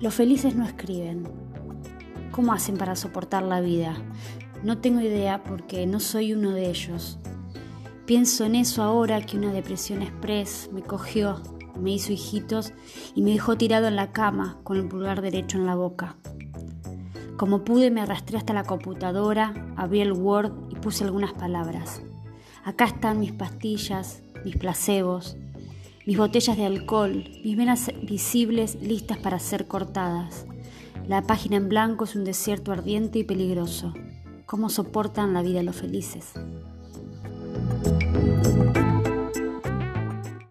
Los felices no escriben. ¿Cómo hacen para soportar la vida? No tengo idea porque no soy uno de ellos. Pienso en eso ahora que una depresión express me cogió, me hizo hijitos y me dejó tirado en la cama con el pulgar derecho en la boca. Como pude me arrastré hasta la computadora, abrí el Word y puse algunas palabras. Acá están mis pastillas, mis placebos, mis botellas de alcohol, mis venas visibles listas para ser cortadas. La página en blanco es un desierto ardiente y peligroso. ¿Cómo soportan la vida los felices?